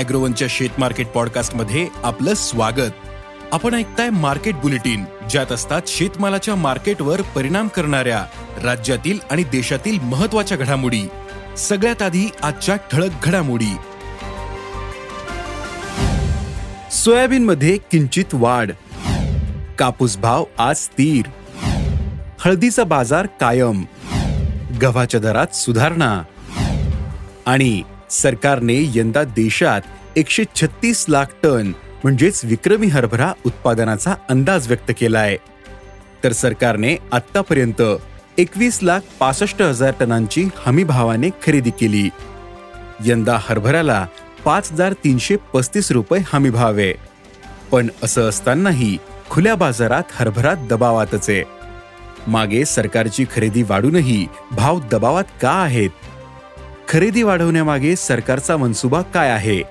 अॅग्रोवनच्या शेत मार्केट पॉडकास्टमध्ये आपलं स्वागत. आपण ऐकताय मार्केट बुलेटिन ज्यात असतात शेतमालाच्या मार्केटवर परिणाम करणाऱ्या राज्यातील आणि देशातील महत्त्वाच्या घडामोडी. सगळ्यात आधी आजच्या ठळक घडामोडी. सोयाबीनमध्ये किंचित वाढ. कापूस भाव आज स्थिर. हळदीचा बाजार कायम. गव्हाच्या दरात सुधारणा. आणि सरकारने यंदा देशात एकशे छत्तीस लाख टन म्हणजेच विक्रमी हरभरा उत्पादनाचा अंदाज व्यक्त केला आहे तर सरकारने आतापर्यंत एकवीस लाख पासष्ट हजार टनांची हमी भावाने खरेदी केली. यंदा हरभऱ्याला पाच हजार तीनशे पस्तीस रुपये हमी भाव. आहे पण असं असतानाही खुल्या बाजारात हरभरा दबावातच आहे. मागे सरकारची खरेदी वाढूनही भाव दबावात का आहेत? खरेदी वाढवण्यामागे सरकारचा मनसुबा काय आहे?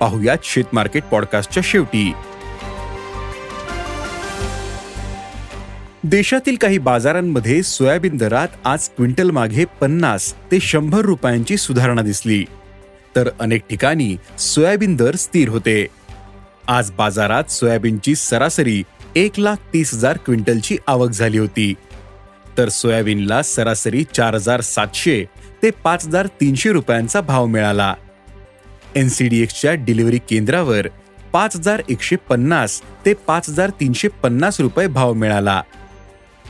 पाहुयात शेत मार्केट पॉडकास्टच्या शेवटी. देशातील काही बाजारांमध्ये सोयाबीन दरात आज क्विंटल मागे पन्नास ते शंभर रुपयांची सुधारणा दिसली. तर अनेक ठिकाणी सोयाबीन दर स्थिर होते. आज बाजारात सोयाबीनची सरासरी एक लाख तीस हजार क्विंटलची आवक झाली होती. तर सोयाबीनला सरासरी चार हजार सातशे ते पाच हजार तीनशे रुपयांचा भाव मिळाला. एनसीडीएक्सच्या डिलिव्हरी केंद्रावर पाच हजार एकशे पन्नास ते पाच हजार तीनशे पन्नास रुपये भाव मिळाला.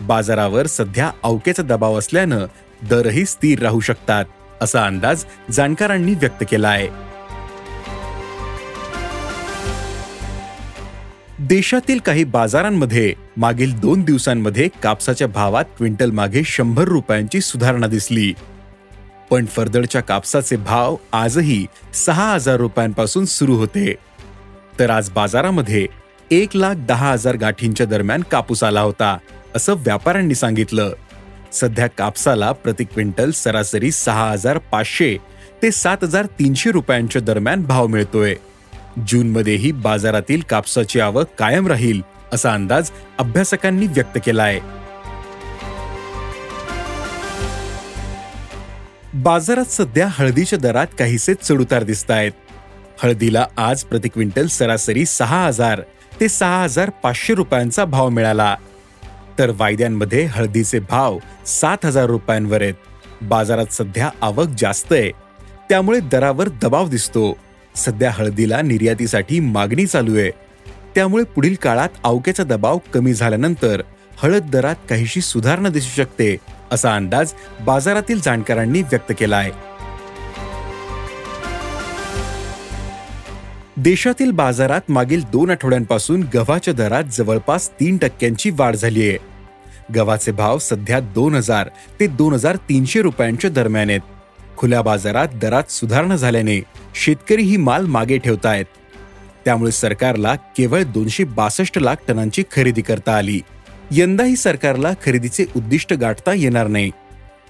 बाजारावर सध्या अवकेचा दबाव असल्यानं दरही स्थिर राहू शकतात असा अंदाज जाणकारांनी व्यक्त केला आहे देशातील काही बाजारांमध्ये मागील दोन दिवसांमध्ये कापसाच्या भावात क्विंटल मागे शंभर रुपयांची सुधारणा दिसली. पण फरदडच्या कापसाचे भाव आजही सहा हजार रुपयांपासून सुरू होते. तर आज बाजारामध्ये एक लाख दहा हजार गाठींच्या दरम्यान कापूस आला होता असं व्यापाऱ्यांनी सांगितलं. सध्या कापसाला प्रति क्विंटल सरासरी सहा हजार पाचशे ते सात हजार तीनशे रुपयांच्या दरम्यान भाव मिळतोय. जूनमध्येही बाजारातील कापसाची आवक कायम राहील असा अंदाज अभ्यासकांनी व्यक्त केला आहे बाजारात सध्या हळदीच्या दरात काहीसे चढउतार दिसत आहेत हळदीला आज प्रति क्विंटल सरासरी सहा हजार ते सहा हजार पाचशे रुपयांचा भाव मिळाला. तर वायद्यांमध्ये हळदीचे भाव सात हजार रुपयांवर आहेत. बाजारात सध्या आवक जास्त आहे. त्यामुळे दरावर दबाव दिसतो. सध्या हळदीला निर्यातीसाठी मागणी चालू आहे. त्यामुळे पुढील काळात अवक्याचा दबाव कमी झाल्यानंतर हळद दरात काहीशी सुधारणा दिसू शकते असा अंदाज बाजारातील जाणकारांनी व्यक्त केला आहे. देशातील बाजारात मागील दोन आठवड्यांपासून गव्हाच्या दरात जवळपास तीन टक्क्यांची वाढ झाली आहे. गव्हाचे भाव सध्या दोन हजार ते दोन हजार तीनशे रुपयांच्या दरम्यान आहेत. खुल्या बाजारात दरात सुधारणा झाल्याने शेतकरी ही माल मागे ठेवतायत. त्यामुळे सरकारला केवळ दोनशे बासष्ट लाख टनांची खरेदी करता आली. यंदाही सरकारला खरेदीचे उद्दिष्ट गाठता येणार नाही.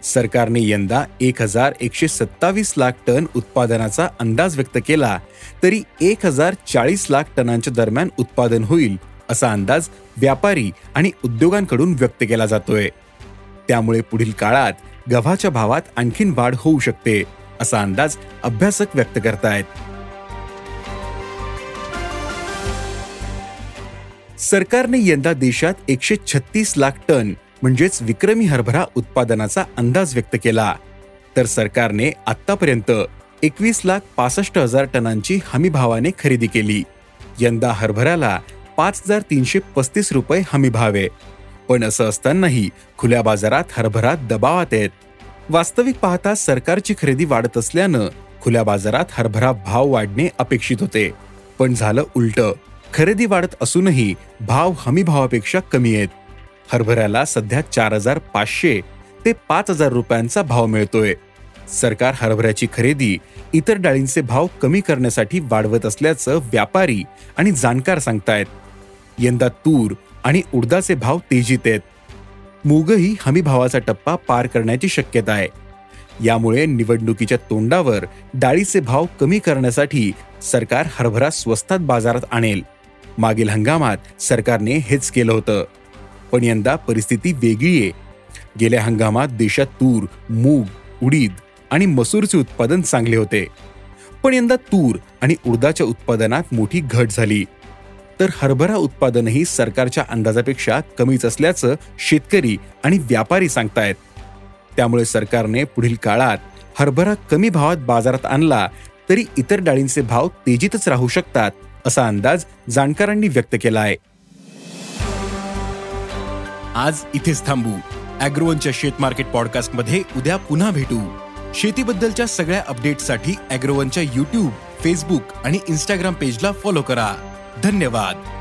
सरकारने यंदा एक हजार एकशे सत्तावीस लाख टन उत्पादनाचा अंदाज व्यक्त केला तरी एक हजार चाळीस लाख टनांच्या दरम्यान उत्पादन होईल असा अंदाज व्यापारी आणि उद्योगांकडून व्यक्त केला जातोय. त्यामुळे पुढील काळात गव्हाच्या भावात आणखीन वाढ होऊ शकते. असा अंदाज अभ्यासक व्यक्त करतायत. सरकारने यंदा देशात एकशे छत्तीस लाख टन म्हणजेच विक्रमी हरभरा उत्पादनाचा अंदाज व्यक्त केला. तर सरकारने आतापर्यंत एकवीस लाख पासष्ट हजार टनांची हमी भावाने खरेदी केली. यंदा हरभऱ्याला पाच हजार तीनशे पस्तीस रुपये हमी भाव आहे पण असं असतानाही खुल्या बाजारात हरभरा दबावात आहेत. वास्तविक पाहता सरकारची खरेदी वाढत असल्यानं खुल्या बाजारात हरभरा भाव वाढणे अपेक्षित होते. पण झालं उलट. खरेदी वाढत असूनही भाव हमी भावापेक्षा कमी आहेत. हरभऱ्याला सध्या चार हजार पाचशे ते पाच हजार रुपयांचा भाव मिळतोय. सरकार हरभऱ्याची खरेदी इतर डाळींचे भाव कमी करण्यासाठी वाढवत असल्याचं व्यापारी आणि जाणकार सांगतायत. यंदा तूर आणि उडदाचे भाव तेजीत आहेत. मूगही हमीभावाचा टप्पा पार करण्याची शक्यता आहे. यामुळे निवडणुकीच्या तोंडावर डाळीचे भाव कमी करण्यासाठी सरकार हरभरा स्वस्तात बाजारात आणेल. मागील हंगामात सरकारने हेच केलं होतं. पण यंदा परिस्थिती वेगळी आहे. गेल्या हंगामात देशात तूर मूग उडीद आणि मसूरचे उत्पादन चांगले होते. पण यंदा तूर आणि उडदाच्या उत्पादनात मोठी घट झाली. तर हरभरा उत्पादनही सरकारच्या अंदाजापेक्षा कमीच असल्याचं शेतकरी आणि व्यापारी सांगतायत. त्यामुळे सरकारने पुढील काळात हरभरा कमी भावात बाजारात आणला तरी इतर डाळींचे भाव तेजीतच राहू शकतात असा अंदाज जाणकारांनी व्यक्त केला आहे आज इथेच थांबू. अॅग्रोवनच्या शेत मार्केट पॉडकास्टमध्ये उद्या पुन्हा भेटू. शेतीबद्दलच्या सगळ्या अपडेटसाठी अॅग्रोवनच्या युट्यूब फेसबुक आणि इन्स्टाग्राम पेजला फॉलो करा. धन्यवाद.